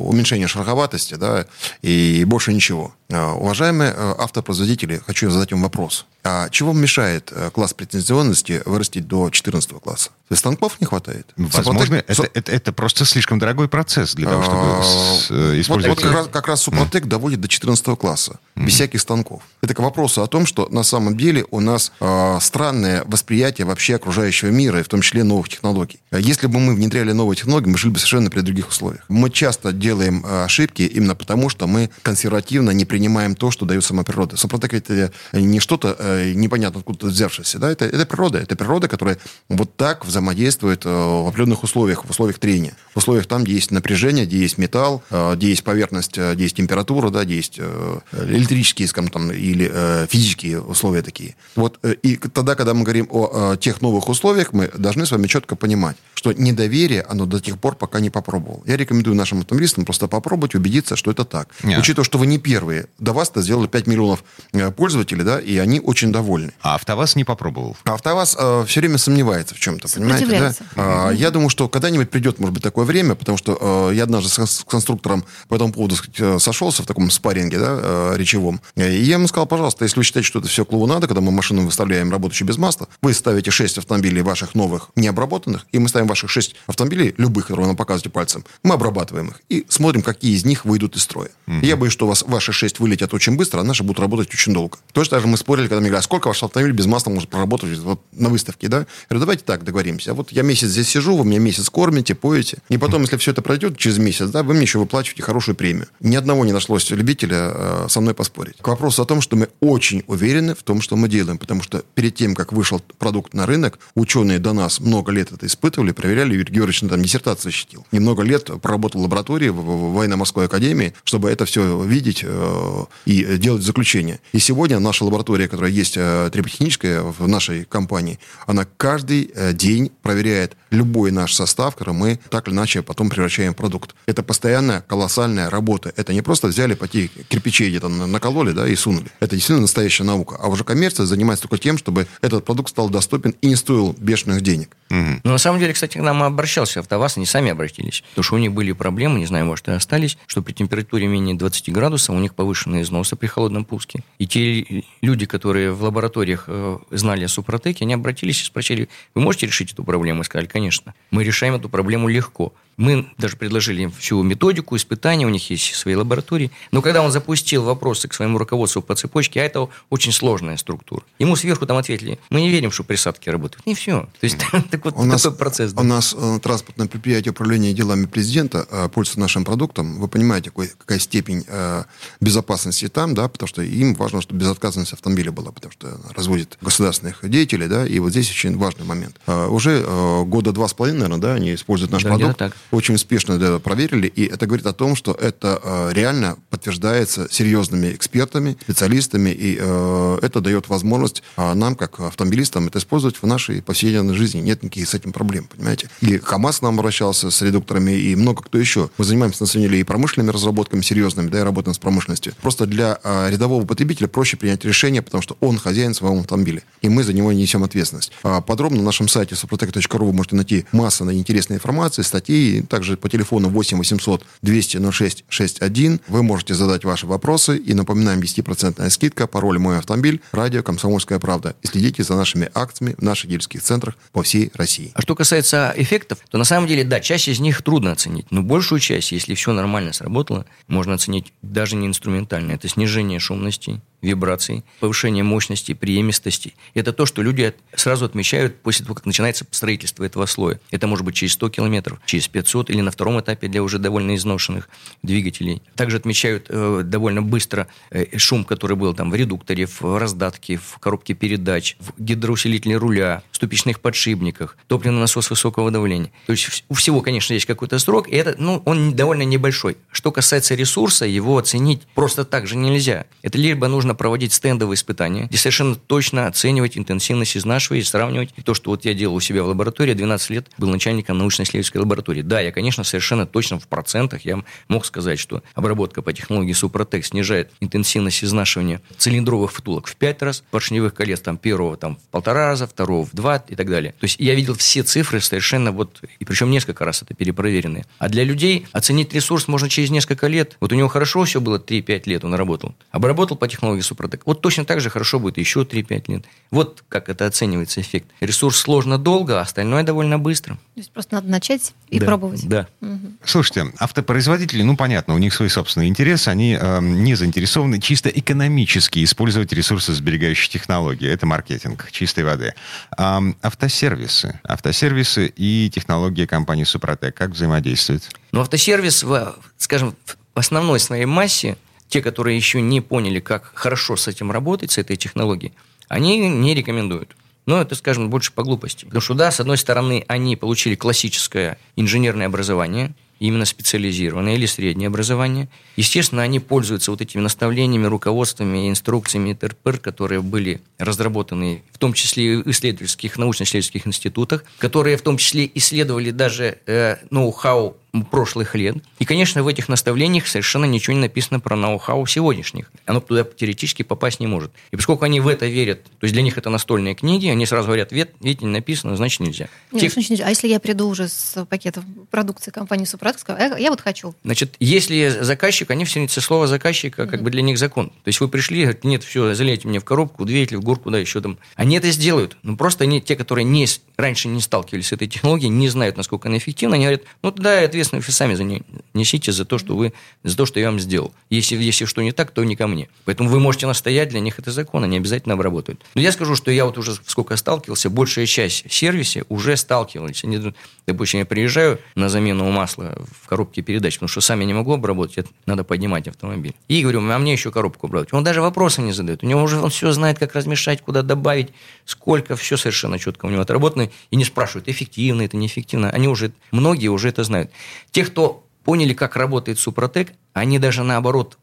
уменьшение шероховатости, да, и больше ничего. Э, уважаемые э, автопроизводители, хочу задать вам вопрос. А чего мешает э, класс претензионности вырастить до 14 класса? То есть станков не хватает? Возможно, Супротек... это, это, это просто слишком дорогой процесс для того, чтобы а, использовать... Вот, вот как, раз, как раз Супротек доводит до 14 класса, без всяких станков. Это к вопросу о том, что на самом деле у нас э, странное восприятие вообще окружающего мира, и в том числе новых технологий. Если бы мы внедряли новые технологии, мы жили бы совершенно при других условиях. Мы часто делаем ошибки именно потому, что мы консервативно не принимаем то, что дает сама природа. Супротек это не что-то э, непонятно откуда взявшееся, да, это, это природа, это природа, которая вот так взаимодействует э, в определенных условиях, в условиях трения, в условиях там, где есть напряжение, где есть металл, э, где есть поверхность, э, где есть температура, да, где есть э, электрические, скажем, там, или э, физические условия такие. Вот, э, и тогда, когда мы говорим о э, тех новых условиях, мы должны с вами четко понимать, что недоверие, оно до тех пор, пока не попробовал. Я рекомендую нашим автомобилистам просто попробовать, убедиться, что это так. Нет. Учитывая, что вы не первые. До вас-то сделали 5 миллионов э, пользователей, да, и они очень довольны. А АвтоВАЗ не попробовал? А АвтоВАЗ э, все время сомневается в чем-то, понимаете, да? А, я думаю, что когда-нибудь придет, может быть, такое время, потому что э, я однажды с, с конструктором по этому поводу сказать, э, сошелся в таком спарринге, да, э, речевом. И я ему сказал, пожалуйста, если вы считаете, что это все клоунада, когда мы машину выставляем работающую без масла, вы ставите 6 автомобилей ваших новых, необработанных, и мы ставим ваших 6 автомобилей, любых, которые вы нам показываете пальцем, мы обрабатываем их и смотрим, какие из них выйдут из строя. Угу. Я боюсь, что у вас ваши 6 вылетят очень быстро, а наши будут работать очень долго. Точно так же мы спорили, когда мне говорят, а сколько ваш автомобиль без масла может проработать вот на выставке, да? Я говорю, давайте так договоримся. А вот я месяц здесь сижу, вы меня месяц кормите, поете. И потом, если все это пройдет через месяц, да, вы мне еще выплачиваете хорошую премию. Ни одного не нашлось любителя э, со мной поспорить. К вопросу о том, что мы очень уверены в том, что мы делаем. Потому что перед тем, как вышел продукт на рынок, ученые до нас много лет это испытывали, проверяли. Юрий Георгиевич там диссертацию защитил. И много лет проработал в лаборатории военно-морской академии, чтобы это все видеть э, и делать заключение. И сегодня наша лаборатория, которая есть э, триботехническая в нашей компании, она каждый э, день проверяет любой наш состав, который мы так или иначе потом превращаем в продукт. Это постоянная колоссальная работа. Это не просто взяли, пойти кирпичей где-то накололи, да, и сунули. Это действительно настоящая наука. А уже коммерция занимается только тем, чтобы этот продукт стал доступен и не стоил бешеных денег. Угу. Ну, на самом деле, кстати, к нам обращался АвтоВАЗ, они сами обратились. Потому что у них были проблемы, не знаю, может, и остались, что при температуре менее 20 градусов у них повышенные износы при холодном пуске. И те люди, которые в лабораториях э, знали о Супротеке, они обратились и спросили, вы можете решить эту проблему? И сказали, конечно. Мы решаем эту проблему легко. Мы даже предложили им всю методику, испытания, у них есть свои лаборатории. Но когда он запустил вопросы к своему руководству по цепочке, а это очень сложная структура, ему сверху там ответили, мы не верим, что присадки работают. И все. То есть так вот, у нас, такой процесс. Да. У нас э, транспортное предприятие управления делами президента э, пользуется нашим продуктом. Вы понимаете, какой, какая степень э, безопасности там, да, потому что им важно, чтобы безотказность автомобиля была, потому что разводят государственных деятелей, да, и вот здесь очень важный момент. Уже года два с половиной, наверное, да, они используют наш да, продукт. Так очень успешно это проверили, и это говорит о том, что это э, реально подтверждается серьезными экспертами, специалистами, и э, это дает возможность э, нам, как автомобилистам, это использовать в нашей повседневной жизни. Нет никаких с этим проблем, понимаете? И ХАМАС нам обращался с редукторами, и много кто еще. Мы занимаемся, на самом деле, и промышленными разработками серьезными, да, и работаем с промышленностью. Просто для рядового потребителя проще принять решение, потому что он хозяин своего автомобиля, и мы за него несем ответственность. Подробно на нашем сайте suprotec.ru вы можете найти массу интересной информации, статей, также по телефону 8 800 200 06 61 вы можете задать ваши вопросы. И напоминаем, 10% скидка, пароль «Мой автомобиль», радио «Комсомольская правда». И следите за нашими акциями в наших дилерских центрах по всей России. А что касается эффектов, то на самом деле, да, часть из них трудно оценить. Но большую часть, если все нормально сработало, можно оценить даже не инструментально. Это снижение шумности, вибраций, повышение мощности, преемистости. Это то, что люди сразу отмечают после того, как начинается строительство этого слоя. Это может быть через 100 километров, через 500 или на втором этапе для уже довольно изношенных двигателей. Также отмечают э, довольно быстро э, шум, который был там в редукторе, в раздатке, в коробке передач, в гидроусилителе руля, в ступичных подшипниках, топливный насос высокого давления. То есть у всего, конечно, есть какой-то срок, и это, ну, он довольно небольшой. Что касается ресурса, его оценить просто так же нельзя. Это либо нужно проводить стендовые испытания, и совершенно точно оценивать интенсивность изнашивания сравнивать. То, что вот я делал у себя в лаборатории, 12 лет был начальником научно-исследовательской лаборатории. Да, я, конечно, совершенно точно в процентах я мог сказать, что обработка по технологии Супротек снижает интенсивность изнашивания цилиндровых втулок в 5 раз, поршневых колец там первого там в полтора раза, второго в два и так далее. То есть я видел все цифры совершенно вот, и причем несколько раз это перепроверенные. А для людей оценить ресурс можно через несколько лет. Вот у него хорошо все было 3-5 лет, он работал. Обработал по технологии Супротек. Вот точно так же хорошо будет еще 3-5 лет. Вот как это оценивается эффект. Ресурс сложно долго, а остальное довольно быстро. То есть просто надо начать и да, пробовать. Да. Угу. Слушайте, автопроизводители, ну понятно, у них свой собственный интерес, они э, не заинтересованы чисто экономически использовать ресурсосберегающие технологии. Это маркетинг чистой воды. А, автосервисы. Автосервисы и технологии компании Супротек как взаимодействуют? Но автосервис, в, скажем, в основной своей массе, те, которые еще не поняли, как хорошо с этим работать, с этой технологией, они не рекомендуют. Но это, скажем, больше по глупости. Потому что, да, с одной стороны, они получили классическое инженерное образование, именно специализированное или среднее образование. Естественно, они пользуются вот этими наставлениями, руководствами, инструкциями ТРПР, которые были разработаны в том числе в исследовательских, научно-исследовательских институтах, которые в том числе исследовали даже э, ноу-хау прошлых лет. И, конечно, в этих наставлениях совершенно ничего не написано про ноу-хау сегодняшних. Оно туда теоретически попасть не может. И поскольку они в это верят, то есть для них это настольные книги, они сразу говорят, видите, не написано, значит нельзя. Нет, Тех... значит, нельзя. А если я приду уже с пакетом продукции компании Супротек, скажу, я, я вот хочу. Значит, если заказчик, они все слово заказчика, mm-hmm. как бы для них закон. То есть вы пришли, говорите, нет, все, залейте мне в коробку, двигатель, в горку, да, еще там. Они это сделают. Но просто они, те, которые не, раньше не сталкивались с этой технологией, не знают, насколько она эффективна, они говорят, ну тогда ответственность вы сами за не, несите за то, что вы, за то, что я вам сделал. Если, если что не так, то не ко мне. Поэтому вы можете настоять, для них это закон, они обязательно обработают. Но я скажу, что я вот уже сколько сталкивался, большая часть сервисе уже сталкивались. Они, допустим, я приезжаю на замену масла в коробке передач, потому что сами не могу обработать, надо поднимать автомобиль. И говорю, а мне еще коробку обработать. Он даже вопросы не задает. У него уже он все знает, как размешать, куда добавить, сколько, все совершенно четко у него отработано. И не спрашивают, эффективно это, неэффективно. Они уже, многие уже это знают. Те, кто поняли, как работает Супротек, они даже наоборот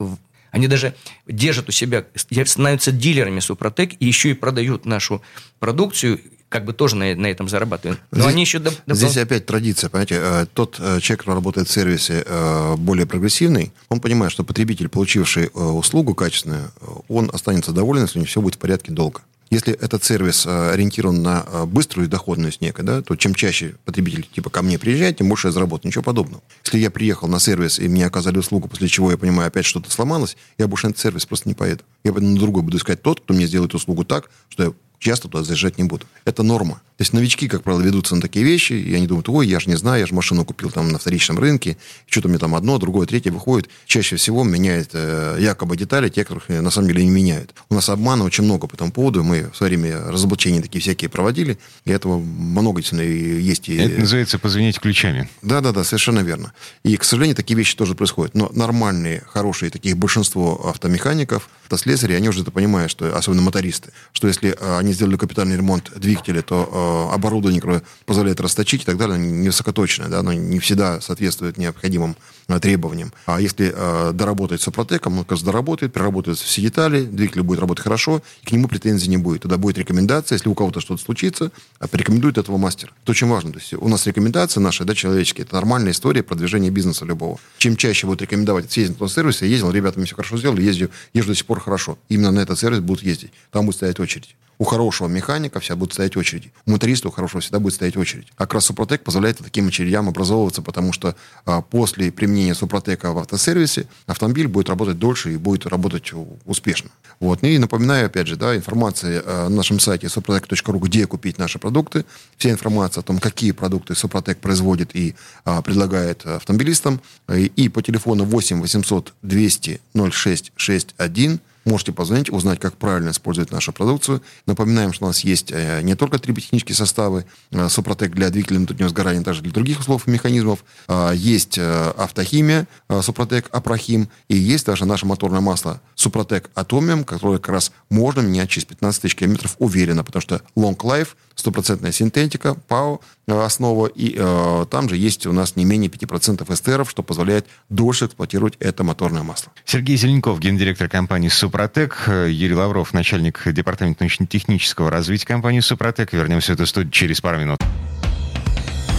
они даже держат у себя, становятся дилерами Супротек и еще и продают нашу продукцию, как бы тоже на, на этом зарабатывают. Но здесь, они еще... Доп... Здесь опять традиция, понимаете, э, тот э, человек, который работает в сервисе э, более прогрессивный, он понимает, что потребитель, получивший услугу качественную, он останется доволен, если у него все будет в порядке долго. Если этот сервис э, ориентирован на э, быструю доходность некой, да, то чем чаще потребитель типа ко мне приезжает, тем больше я заработаю. Ничего подобного. Если я приехал на сервис и мне оказали услугу, после чего я понимаю, опять что-то сломалось, я больше на этот сервис просто не поеду. Я на другой буду искать тот, кто мне сделает услугу так, что я часто туда заезжать не буду. Это норма. То есть новички, как правило, ведутся на такие вещи, и они думают, ой, я же не знаю, я же машину купил там на вторичном рынке, что-то мне там одно, другое, третье выходит. Чаще всего меняют э, якобы детали, те, которых на самом деле не меняют. У нас обмана очень много по этому поводу. Мы в свое время разоблачения такие всякие проводили, и этого много действительно есть. И... Это называется позвонить ключами. Да-да-да, совершенно верно. И, к сожалению, такие вещи тоже происходят. Но нормальные, хорошие, таких большинство автомехаников, автослесарей, они уже это понимают, что, особенно мотористы, что если э, они сделали капитальный ремонт двигателя, то э, оборудование, которое позволяет расточить и так далее, не высокоточное, да, оно не всегда соответствует необходимым э, требованиям. А если э, доработать с Супротеком, он как раз доработает, переработает все детали, двигатель будет работать хорошо, и к нему претензий не будет. Тогда будет рекомендация, если у кого-то что-то случится, э, порекомендует этого мастера. Это очень важно. То есть у нас рекомендации наши, да, человеческие, это нормальная история продвижения бизнеса любого. Чем чаще будут рекомендовать съездить на тот сервис, я ездил, ребята, мне все хорошо сделали, езжу, езжу до сих пор хорошо. Именно на этот сервис будут ездить. Там будет стоять очередь. У хорошего механика всегда будут стоять очереди. У моториста у хорошего всегда будет стоять очередь. А как раз Супротек позволяет таким очередям образовываться, потому что а, после применения Супротека в автосервисе автомобиль будет работать дольше и будет работать успешно. Вот. И напоминаю, опять же, да, информация а, на нашем сайте suprotec.ru, где купить наши продукты. Вся информация о том, какие продукты Супротек производит и а, предлагает автомобилистам. И, и по телефону 8 800 200 06 61 Можете позвонить, узнать, как правильно использовать нашу продукцию. Напоминаем, что у нас есть э, не только триботехнические составы э, Супротек для двигателей внутреннего сгорания, также для других условий и механизмов. А, есть э, автохимия Супротек Апрохим, и есть даже наше моторное масло Супротек Атомиум, которое как раз можно менять через 15 тысяч километров уверенно, потому что long life, стопроцентная синтетика, ПАО, э, основа, и э, там же есть у нас не менее 5% эстеров, что позволяет дольше эксплуатировать это моторное масло. Сергей Зеленков, гендиректор компании «Супротек», Юрий Лавров, начальник департамента научно-технического развития компании «Супротек». Вернемся в эту студию через пару минут.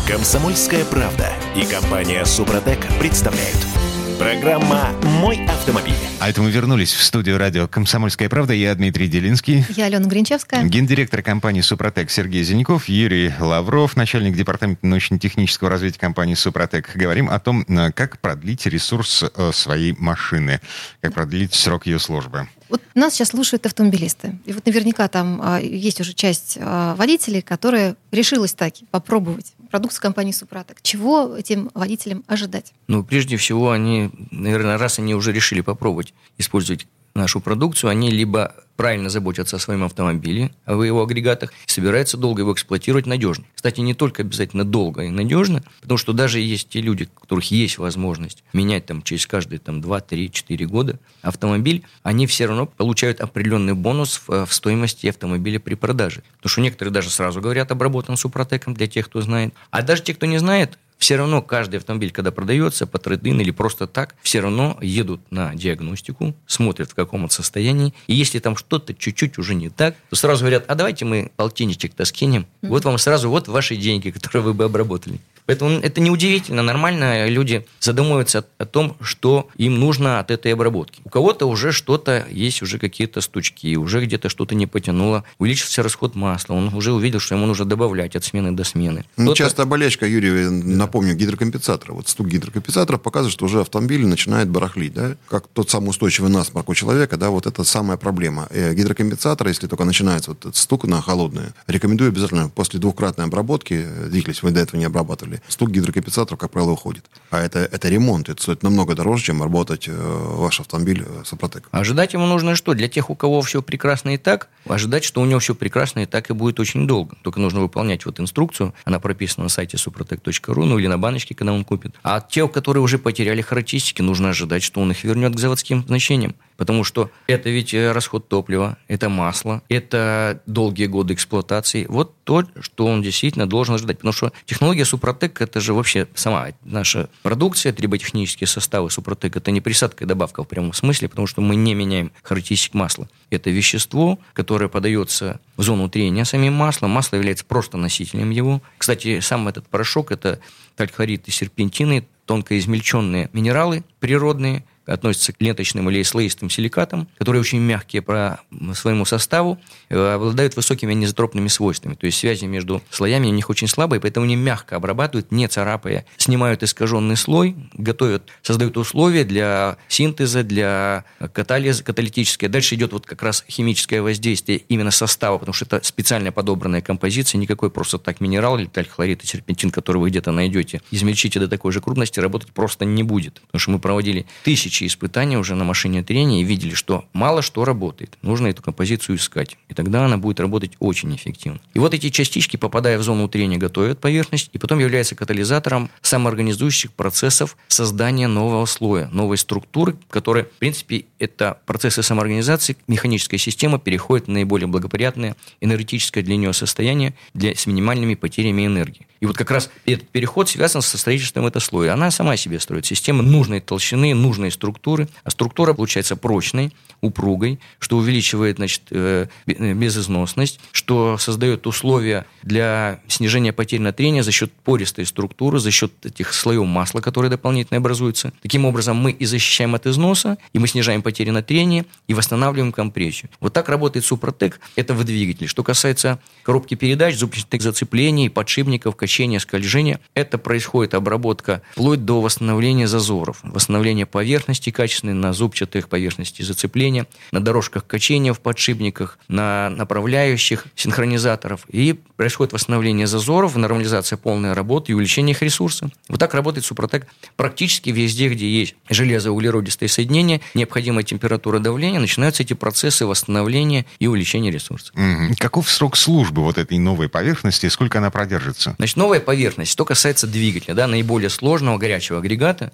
Комсомольская правда и компания «Супротек» представляют – Программа «Мой автомобиль». А это мы вернулись в студию радио «Комсомольская правда». Я Дмитрий Делинский. Я Алена Гринчевская. Гендиректор компании «Супротек» Сергей Зеленяков, Юрий Лавров, начальник департамента научно-технического развития компании «Супротек». Говорим о том, э, как продлить ресурс э, своей машины, как продлить срок ее службы. Вот нас сейчас слушают автомобилисты. И вот наверняка там а, есть уже часть а, водителей, которая решилась так попробовать продукцию компании «Супротек». Чего этим водителям ожидать? Ну, прежде всего, они, наверное, раз они уже решили попробовать использовать нашу продукцию, они либо правильно заботятся о своем автомобиле, о его агрегатах, и собираются долго его эксплуатировать надежно. Кстати, не только обязательно долго и надежно, потому что даже есть те люди, у которых есть возможность менять там через каждые там, 2, 3, 4 года автомобиль, они все равно получают определенный бонус в, в стоимости автомобиля при продаже. Потому что некоторые даже сразу говорят обработан супротеком для тех, кто знает. А даже те, кто не знает, все равно каждый автомобиль, когда продается по трейдин или просто так, все равно едут на диагностику, смотрят в каком он состоянии. И если там что-то чуть-чуть уже не так, то сразу говорят, а давайте мы полтинничек-то скинем. Mm-hmm. Вот вам сразу вот ваши деньги, которые вы бы обработали. Поэтому это неудивительно. Нормально люди задумываются о том, что им нужно от этой обработки. У кого-то уже что-то есть, уже какие-то стучки, уже где-то что-то не потянуло, увеличился расход масла, он уже увидел, что ему нужно добавлять от смены до смены. Ну, часто болячка, Юрий, напомню, гидрокомпенсатора. Вот стук гидрокомпенсатора показывает, что уже автомобиль начинает барахлить, да? Как тот самый устойчивый насморк у человека, да, вот это самая проблема. Э, гидрокомпенсатор, если только начинается вот этот стук на холодное, рекомендую обязательно после двухкратной обработки, э, двигатель вы до этого не обрабатывали, делали. Стук гидрокомпенсаторов, как правило, уходит. А это, это ремонт. Это стоит намного дороже, чем работать э, ваш автомобиль э, с Опротек. Ожидать ему нужно что? Для тех, у кого все прекрасно и так, ожидать, что у него все прекрасно и так и будет очень долго. Только нужно выполнять вот инструкцию. Она прописана на сайте suprotec.ru, ну или на баночке, когда он купит. А те, которые уже потеряли характеристики, нужно ожидать, что он их вернет к заводским значениям. Потому что это ведь э, расход топлива, это масло, это долгие годы эксплуатации. Вот то, что он действительно должен ожидать. Потому что технология Супротек – это же вообще сама наша продукция, триботехнические составы Супротек – это не присадка и добавка в прямом смысле, потому что мы не меняем характеристик масла. Это вещество, которое подается в зону трения самим маслом. Масло является просто носителем его. Кстати, сам этот порошок – это тальхлорид и серпентины, тонко измельченные минералы природные, относятся к ленточным или слоистым силикатам, которые очень мягкие по своему составу, э, обладают высокими анизотропными свойствами. То есть связи между слоями у них очень слабые, поэтому они мягко обрабатывают, не царапая, снимают искаженный слой, готовят, создают условия для синтеза, для катализа каталитической. Дальше идет вот как раз химическое воздействие именно состава, потому что это специально подобранная композиция, никакой просто так минерал или тальхлорид и серпентин, который вы где-то найдете, измельчите до такой же крупности, работать просто не будет. Потому что мы проводили тысячи тысячи испытаний уже на машине трения и видели, что мало что работает. Нужно эту композицию искать. И тогда она будет работать очень эффективно. И вот эти частички, попадая в зону трения, готовят поверхность и потом являются катализатором самоорганизующих процессов создания нового слоя, новой структуры, которая, в принципе, это процессы самоорганизации, механическая система переходит в наиболее благоприятное энергетическое для нее состояние для, с минимальными потерями энергии. И вот как раз этот переход связан со строительством этого слоя. Она сама себе строит систему нужной толщины, нужной структуры. А структура получается прочной, упругой, что увеличивает значит, э, безызносность, что создает условия для снижения потерь на трение за счет пористой структуры, за счет этих слоев масла, которые дополнительно образуются. Таким образом, мы и защищаем от износа, и мы снижаем потери на трение, и восстанавливаем компрессию. Вот так работает Супротек. Это в двигателе. Что касается коробки передач, зубчатых зацеплений, подшипников, качения, скольжения, это происходит обработка вплоть до восстановления зазоров, восстановления поверхности качественной на зубчатых поверхности зацепления, на дорожках качения в подшипниках, на направляющих синхронизаторов. И происходит восстановление зазоров, нормализация полной работы и увеличение их ресурса. Вот так работает Супротек практически везде, где есть железо-углеродистые соединения, необходимая температура давления, начинаются эти процессы восстановления и увеличения ресурса. Каков срок службы вот этой новой поверхности и сколько она продержится? Значит, новая поверхность, что касается двигателя, да, наиболее сложного горячего агрегата,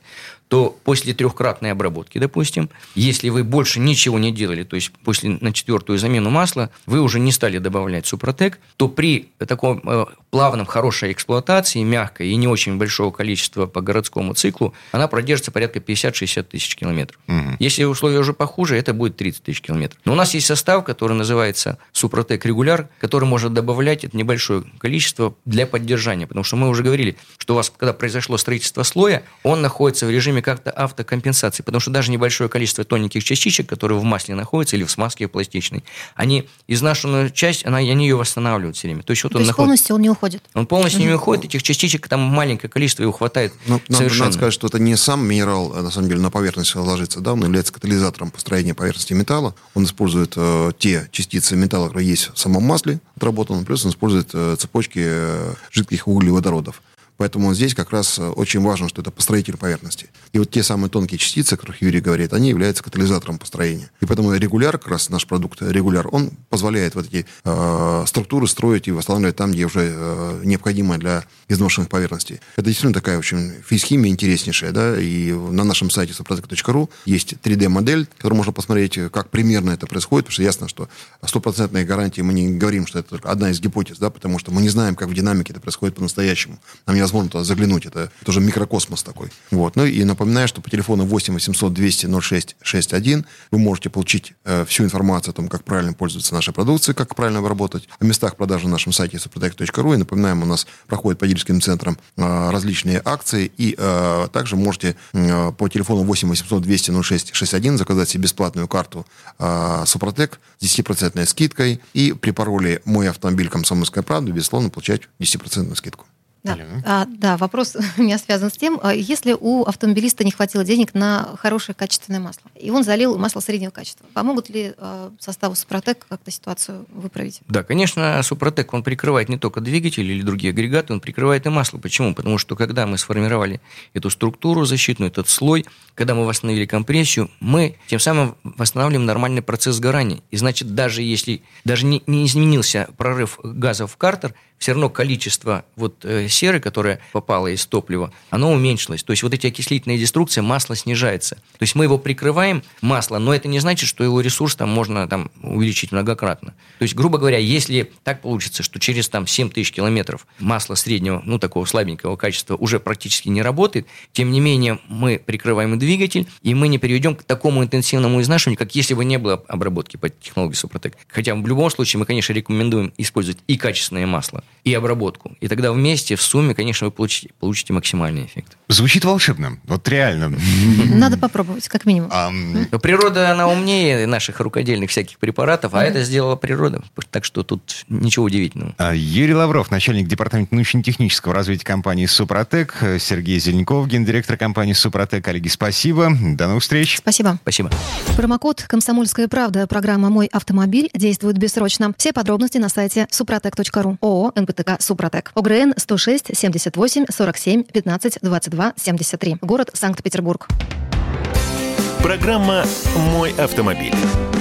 то после трехкратной обработки, допустим, если вы больше ничего не делали, то есть после на четвертую замену масла вы уже не стали добавлять Супротек, то при таком э, плавном, хорошей эксплуатации, мягкой и не очень большого количества по городскому циклу, она продержится порядка 50-60 тысяч километров. Угу. Если условия уже похуже, это будет 30 тысяч километров. Но у нас есть состав, который называется Супротек регуляр, который может добавлять это небольшое количество для поддержания, потому что мы уже говорили, что у вас, когда произошло строительство слоя, он находится в режиме как-то автокомпенсации, потому что даже небольшое количество тоненьких частичек, которые в масле находятся или в смазке пластичной, они изнашенную часть, она, они ее восстанавливают все время. То есть, вот То он есть находит... полностью он не уходит? Он полностью не уходит, этих частичек там маленькое количество, его хватает Но, совершенно. Надо сказать, что это не сам минерал, а на самом деле, на поверхность ложится, да, он является катализатором построения поверхности металла, он использует э, те частицы металла, которые есть в самом масле отработанном, плюс он использует э, цепочки э, жидких углеводородов. Поэтому здесь как раз э, очень важно, что это построитель поверхности. И вот те самые тонкие частицы, о которых Юрий говорит, они являются катализатором построения. И поэтому регуляр, как раз наш продукт регуляр, он позволяет вот эти э, структуры строить и восстанавливать там, где уже э, необходимо для изношенных поверхностей. Это действительно такая очень физхимия интереснейшая, да, и на нашем сайте soprotec.ru есть 3D-модель, которую можно посмотреть, как примерно это происходит, потому что ясно, что стопроцентной гарантии мы не говорим, что это только одна из гипотез, да, потому что мы не знаем, как в динамике это происходит по-настоящему. Нам не невозможно туда заглянуть. Это, уже микрокосмос такой. Вот. Ну и напоминаю, что по телефону 8 800 200 06 61 вы можете получить э, всю информацию о том, как правильно пользоваться нашей продукцией, как правильно обработать, о местах продажи на нашем сайте suprotec.ru. И напоминаем, у нас проходят по дилерским центрам э, различные акции. И э, также можете э, по телефону 8 800 200 06 61 заказать себе бесплатную карту э, Супротек с 10% скидкой. И при пароле «Мой автомобиль Комсомольская правда» безусловно получать 10% скидку. Да. А, да, вопрос у меня связан с тем, а если у автомобилиста не хватило денег на хорошее качественное масло, и он залил масло среднего качества, помогут ли э, составу Супротек как-то ситуацию выправить? Да, конечно, Супротек, он прикрывает не только двигатель или другие агрегаты, он прикрывает и масло. Почему? Потому что когда мы сформировали эту структуру защитную, этот слой, когда мы восстановили компрессию, мы тем самым восстанавливаем нормальный процесс сгорания. И значит, даже если даже не, не изменился прорыв газов в картер, все равно количество вот э, серы, которая попала из топлива, оно уменьшилось. То есть вот эти окислительные деструкции, масло снижается. То есть мы его прикрываем, масло, но это не значит, что его ресурс там можно там увеличить многократно. То есть, грубо говоря, если так получится, что через там 7 тысяч километров масло среднего, ну такого слабенького качества уже практически не работает, тем не менее мы прикрываем двигатель, и мы не перейдем к такому интенсивному изнашиванию, как если бы не было обработки по технологии Супротек. Хотя в любом случае мы, конечно, рекомендуем использовать и качественное масло, и обработку. И тогда вместе, в сумме, конечно, вы получите, получите максимальный эффект. Звучит волшебно, вот реально. Надо попробовать, как минимум. А, природа, она умнее наших рукодельных всяких препаратов, а это сделала природа. Так что тут ничего удивительного. А, Юрий Лавров, начальник департамента научно-технического развития компании «Супротек», Сергей Зеленков, гендиректор компании «Супротек». Коллеги, спасибо. До новых встреч. Спасибо. Спасибо. Промокод «Комсомольская правда» программа «Мой автомобиль» действует бессрочно. Все подробности на сайте супротек.ру. ООО НПТК «Супротек». ОГРН 106 78 47 15 22 73. Город Санкт-Петербург. Программа «Мой автомобиль».